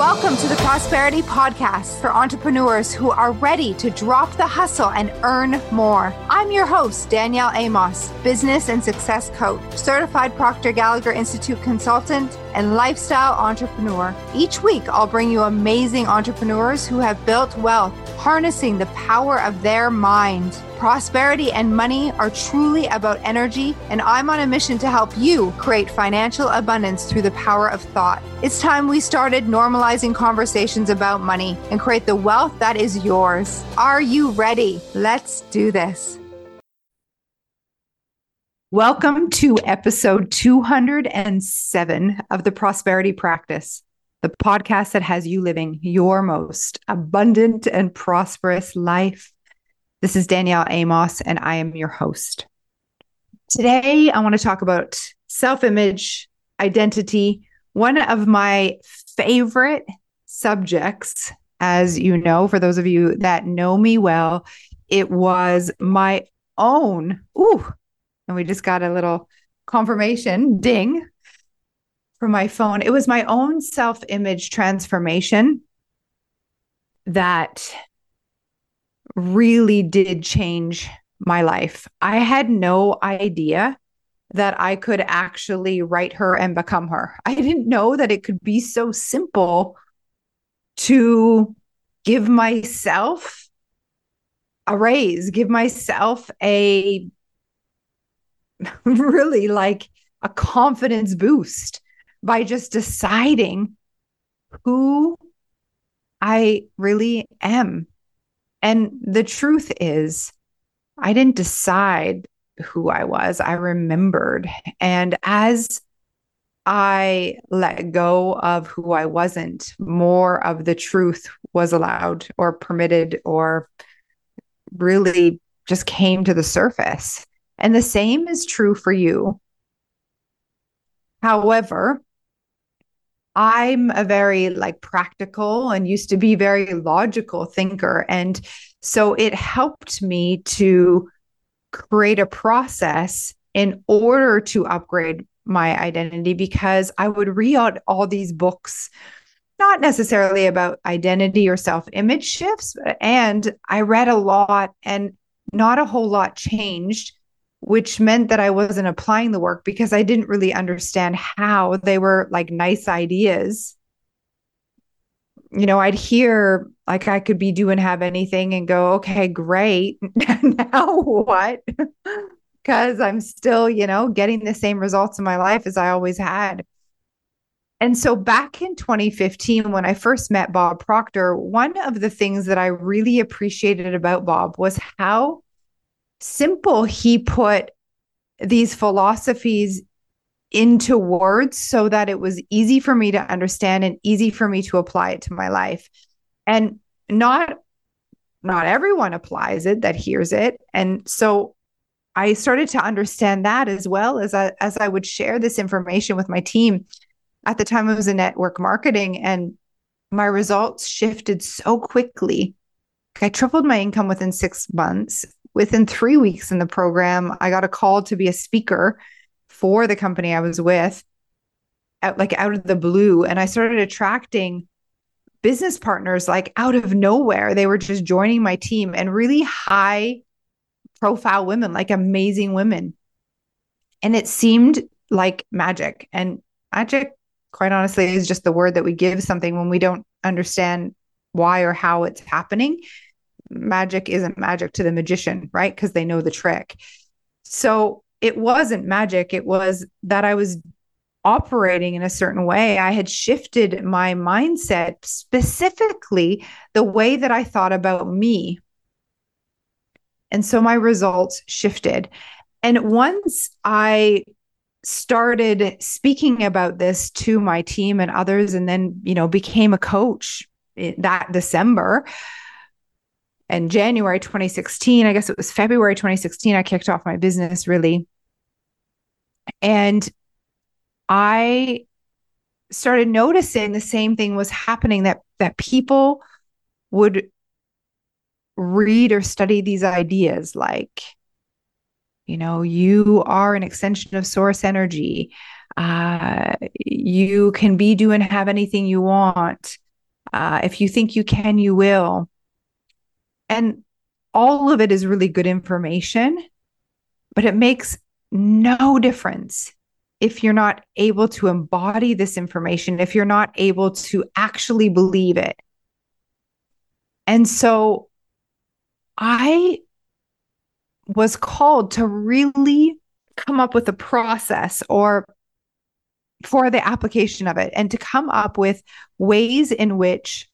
Welcome to the Prosperity Podcast for entrepreneurs who are ready to drop the hustle and earn more. I'm your host, Danielle Amos, business and success coach, certified Proctor Gallagher Institute consultant, and lifestyle entrepreneur. Each week, I'll bring you amazing entrepreneurs who have built wealth, harnessing the power of their mind. Prosperity and money are truly about energy, and I'm on a mission to help you create financial abundance through the power of thought. It's time we started normalizing conversations about money and create the wealth that is yours. Are you ready? Let's do this. Welcome to episode 207 of the Prosperity Practice, the podcast that has you living your most abundant and prosperous life. This is Danielle Amos, and I am your host. Today, I want to talk about self image, identity, one of my favorite subjects. As you know, for those of you that know me well, it was my own. Ooh, and we just got a little confirmation ding from my phone. It was my own self image transformation that really did change my life. I had no idea that I could actually write her and become her. I didn't know that it could be so simple to give myself a raise, give myself a really like a confidence boost by just deciding who I really am and the truth is, I didn't decide who I was, I remembered. And as I let go of who I wasn't, more of the truth was allowed or permitted or really just came to the surface. And the same is true for you. However, I'm a very like practical and used to be very logical thinker. And so it helped me to create a process in order to upgrade my identity because I would read all these books, not necessarily about identity or self image shifts. And I read a lot and not a whole lot changed which meant that I wasn't applying the work because I didn't really understand how they were like nice ideas. You know, I'd hear like I could be doing have anything and go, okay, great. now what? Because I'm still, you know, getting the same results in my life as I always had. And so back in 2015, when I first met Bob Proctor, one of the things that I really appreciated about Bob was how simple he put these philosophies into words so that it was easy for me to understand and easy for me to apply it to my life. And not not everyone applies it that hears it. And so i started to understand that as well as I, as I would share this information with my team. At the time i was in network marketing and my results shifted so quickly. I tripled my income within 6 months within three weeks in the program, I got a call to be a speaker for the company I was with, like out of the blue. And I started attracting business partners like out of nowhere. They were just joining my team and really high profile women, like amazing women. And it seemed like magic. And magic, quite honestly, is just the word that we give something when we don't understand why or how it's happening magic isn't magic to the magician, right? Because they know the trick. So it wasn't magic. It was that I was operating in a certain way. I had shifted my mindset, specifically the way that I thought about me. And so my results shifted. And once I started speaking about this to my team and others, and then, you know, became a coach that December, and January 2016, I guess it was February 2016, I kicked off my business really. And I started noticing the same thing was happening that that people would read or study these ideas like you know you are an extension of source energy uh, you can be do and have anything you want Uh, if you think you can, you will. And all of it is really good information, but it makes no difference if you're not able to embody this information, if you're not able to actually believe it. And so I was called to really come up with a process or for the application of it and to come up with ways in which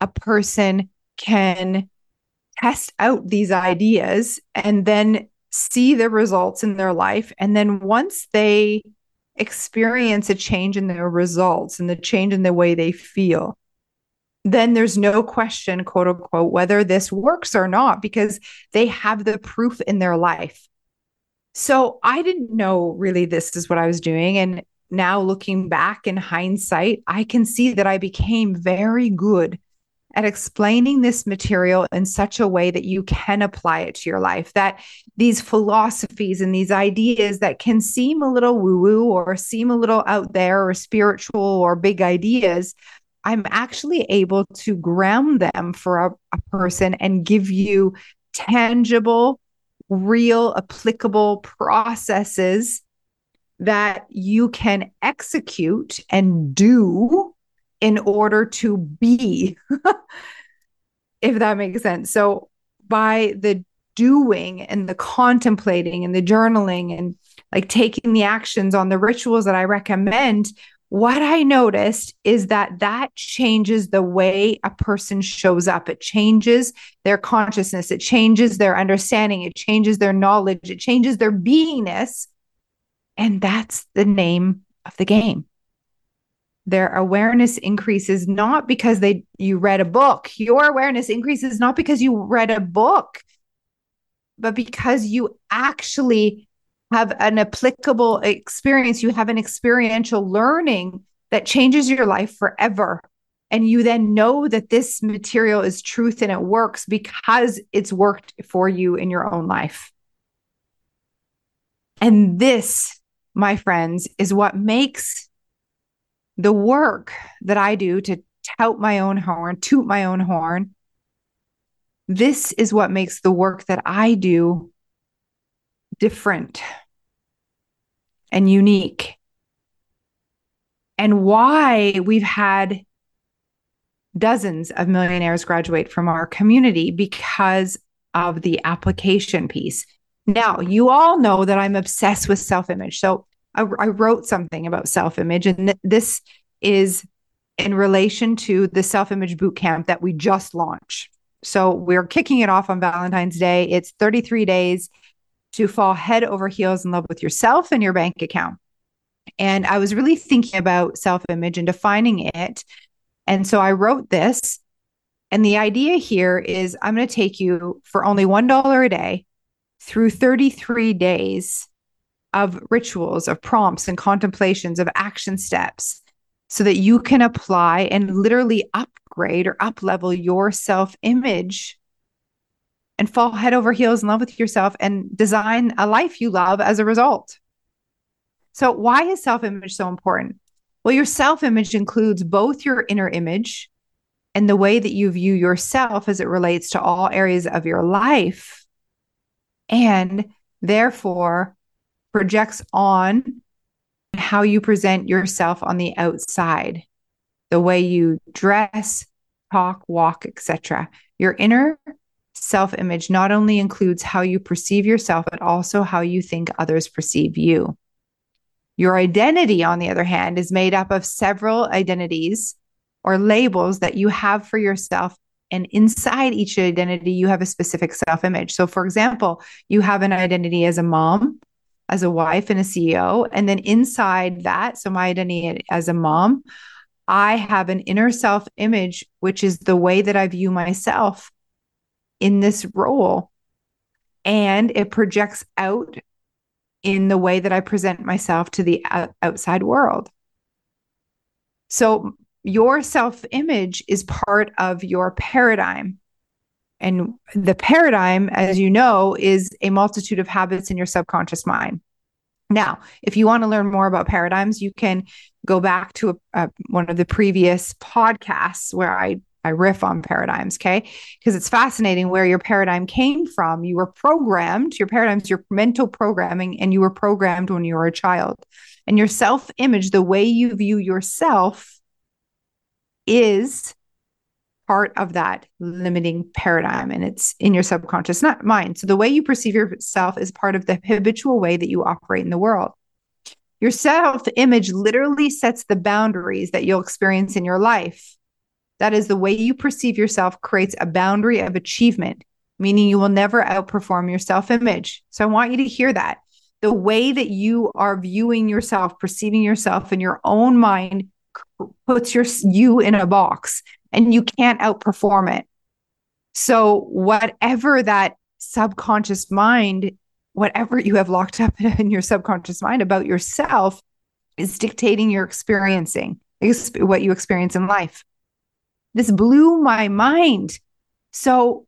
a person can test out these ideas and then see the results in their life. And then once they experience a change in their results and the change in the way they feel, then there's no question, quote unquote, whether this works or not, because they have the proof in their life. So I didn't know really this is what I was doing. And now looking back in hindsight, I can see that I became very good at explaining this material in such a way that you can apply it to your life. That these philosophies and these ideas that can seem a little woo woo or seem a little out there or spiritual or big ideas, I'm actually able to ground them for a, a person and give you tangible, real, applicable processes that you can execute and do in order to be, if that makes sense. So, by the doing and the contemplating and the journaling and like taking the actions on the rituals that I recommend, what I noticed is that that changes the way a person shows up. It changes their consciousness, it changes their understanding, it changes their knowledge, it changes their beingness. And that's the name of the game their awareness increases not because they you read a book. Your awareness increases not because you read a book but because you actually have an applicable experience. You have an experiential learning that changes your life forever. And you then know that this material is truth and it works because it's worked for you in your own life. And this my friends is what makes the work that I do to tout my own horn, toot my own horn, this is what makes the work that I do different and unique. And why we've had dozens of millionaires graduate from our community because of the application piece. Now, you all know that I'm obsessed with self image. So I, I wrote something about self image, and th- this is in relation to the self image boot camp that we just launched. So we're kicking it off on Valentine's Day. It's 33 days to fall head over heels in love with yourself and your bank account. And I was really thinking about self image and defining it. And so I wrote this. And the idea here is I'm going to take you for only $1 a day through 33 days of rituals, of prompts and contemplations, of action steps, so that you can apply and literally upgrade or up level your self image and fall head over heels in love with yourself and design a life you love as a result. So, why is self image so important? Well, your self image includes both your inner image and the way that you view yourself as it relates to all areas of your life. And therefore, projects on how you present yourself on the outside, the way you dress, talk, walk, etc. Your inner self image not only includes how you perceive yourself, but also how you think others perceive you. Your identity, on the other hand, is made up of several identities or labels that you have for yourself. And inside each identity, you have a specific self image. So, for example, you have an identity as a mom, as a wife and a CEO. And then inside that, so my identity as a mom, I have an inner self image, which is the way that I view myself in this role. And it projects out in the way that I present myself to the outside world. So, your self image is part of your paradigm. And the paradigm, as you know, is a multitude of habits in your subconscious mind. Now, if you want to learn more about paradigms, you can go back to a, a, one of the previous podcasts where I I riff on paradigms, okay? Because it's fascinating where your paradigm came from. You were programmed, your paradigm's your mental programming, and you were programmed when you were a child. And your self image, the way you view yourself, is part of that limiting paradigm and it's in your subconscious, not mine. So the way you perceive yourself is part of the habitual way that you operate in the world. Your self image literally sets the boundaries that you'll experience in your life. That is the way you perceive yourself creates a boundary of achievement, meaning you will never outperform your self image. So I want you to hear that. The way that you are viewing yourself, perceiving yourself in your own mind puts your you in a box and you can't outperform it. So whatever that subconscious mind, whatever you have locked up in your subconscious mind about yourself is dictating your experiencing what you experience in life. This blew my mind. So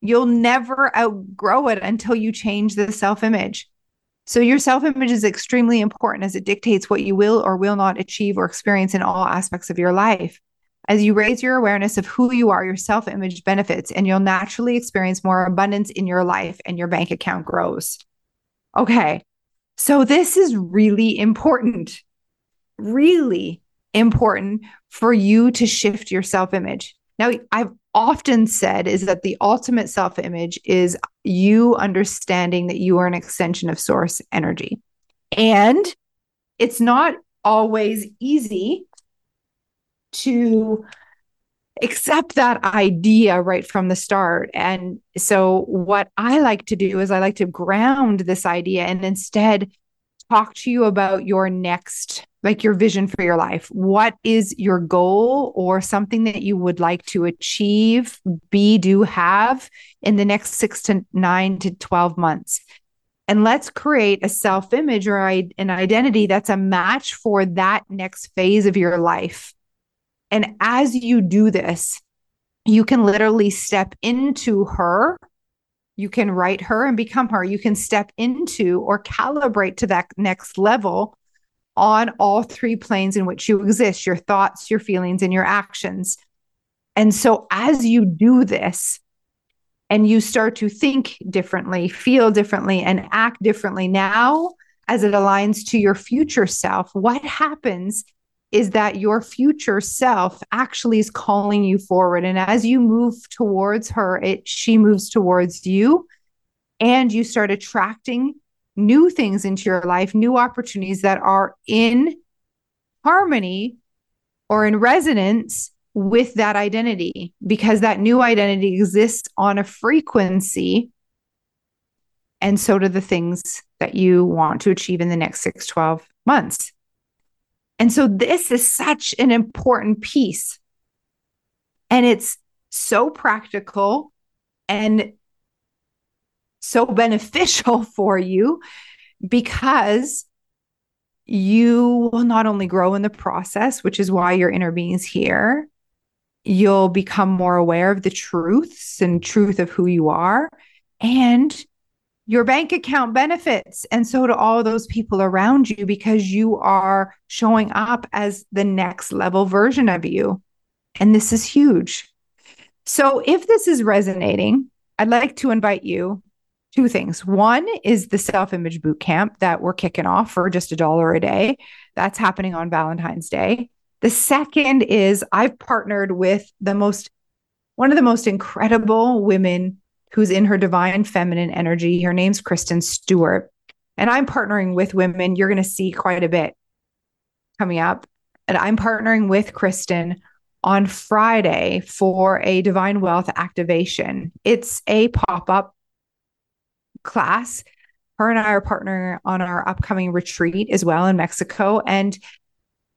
you'll never outgrow it until you change the self image. So your self image is extremely important as it dictates what you will or will not achieve or experience in all aspects of your life. As you raise your awareness of who you are, your self image benefits, and you'll naturally experience more abundance in your life and your bank account grows. Okay. So this is really important, really important for you to shift your self image. Now, I've often said is that the ultimate self image is you understanding that you are an extension of source energy. And it's not always easy to accept that idea right from the start. And so, what I like to do is I like to ground this idea and instead talk to you about your next like your vision for your life. What is your goal or something that you would like to achieve, be, do, have in the next six to nine to 12 months? And let's create a self image or an identity that's a match for that next phase of your life. And as you do this, you can literally step into her. You can write her and become her. You can step into or calibrate to that next level on all three planes in which you exist your thoughts, your feelings, and your actions. And so, as you do this, and you start to think differently, feel differently, and act differently now as it aligns to your future self, what happens is that your future self actually is calling you forward. And as you move towards her, it she moves towards you, and you start attracting new things into your life, new opportunities that are in harmony or in resonance with that identity because that new identity exists on a frequency and so do the things that you want to achieve in the next 6 12 months. And so this is such an important piece. And it's so practical and so beneficial for you because you will not only grow in the process, which is why your inner being is here, you'll become more aware of the truths and truth of who you are. And your bank account benefits. And so do all those people around you because you are showing up as the next level version of you. And this is huge. So if this is resonating, I'd like to invite you two things. One is the self image boot camp that we're kicking off for just a dollar a day. That's happening on Valentine's Day. The second is I've partnered with the most, one of the most incredible women who's in her divine feminine energy. Her name's Kristen Stewart. And I'm partnering with women. You're going to see quite a bit coming up. And I'm partnering with Kristen on Friday for a divine wealth activation. It's a pop up class. Her and I are partnering on our upcoming retreat as well in Mexico. And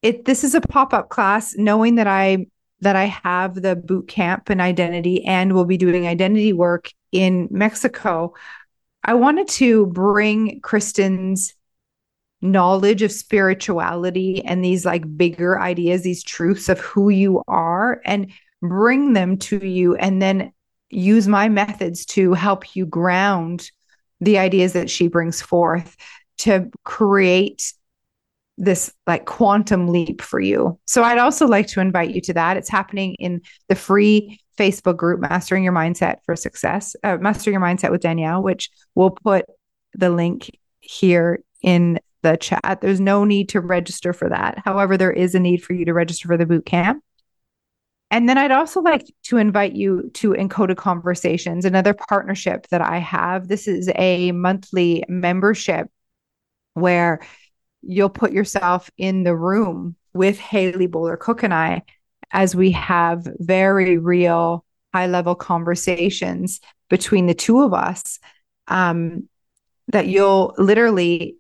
it this is a pop-up class, knowing that I that I have the boot camp and identity and will be doing identity work in Mexico. I wanted to bring Kristen's knowledge of spirituality and these like bigger ideas, these truths of who you are, and bring them to you, and then use my methods to help you ground the ideas that she brings forth to create this like quantum leap for you. So I'd also like to invite you to that. It's happening in the free Facebook group, Mastering Your Mindset for Success, uh, Mastering Your Mindset with Danielle, which we'll put the link here in the chat. There's no need to register for that. However, there is a need for you to register for the boot camp. And then I'd also like to invite you to Encoded Conversations, another partnership that I have. This is a monthly membership where you'll put yourself in the room with Haley Bowler Cook and I as we have very real, high level conversations between the two of us. Um, that you'll literally,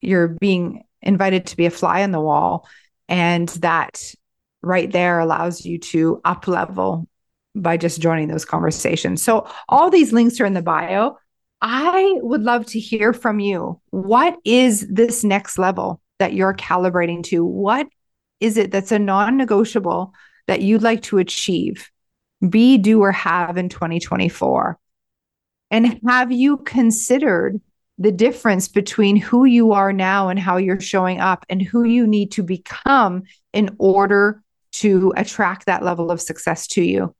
you're being invited to be a fly on the wall. And that right there allows you to up level by just joining those conversations. So all these links are in the bio. I would love to hear from you. What is this next level that you're calibrating to? What is it that's a non negotiable that you'd like to achieve, be, do, or have in 2024? And have you considered the difference between who you are now and how you're showing up and who you need to become in order to attract that level of success to you?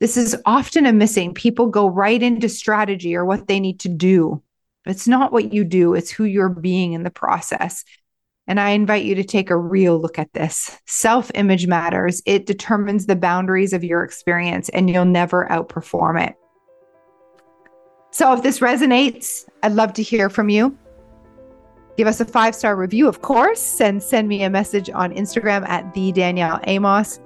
This is often a missing. People go right into strategy or what they need to do. It's not what you do, it's who you're being in the process. And I invite you to take a real look at this. Self image matters. It determines the boundaries of your experience, and you'll never outperform it. So, if this resonates, I'd love to hear from you. Give us a five star review, of course, and send me a message on Instagram at the Danielle Amos.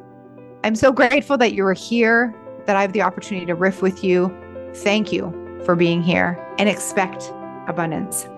I'm so grateful that you are here that I have the opportunity to riff with you. Thank you for being here and expect abundance.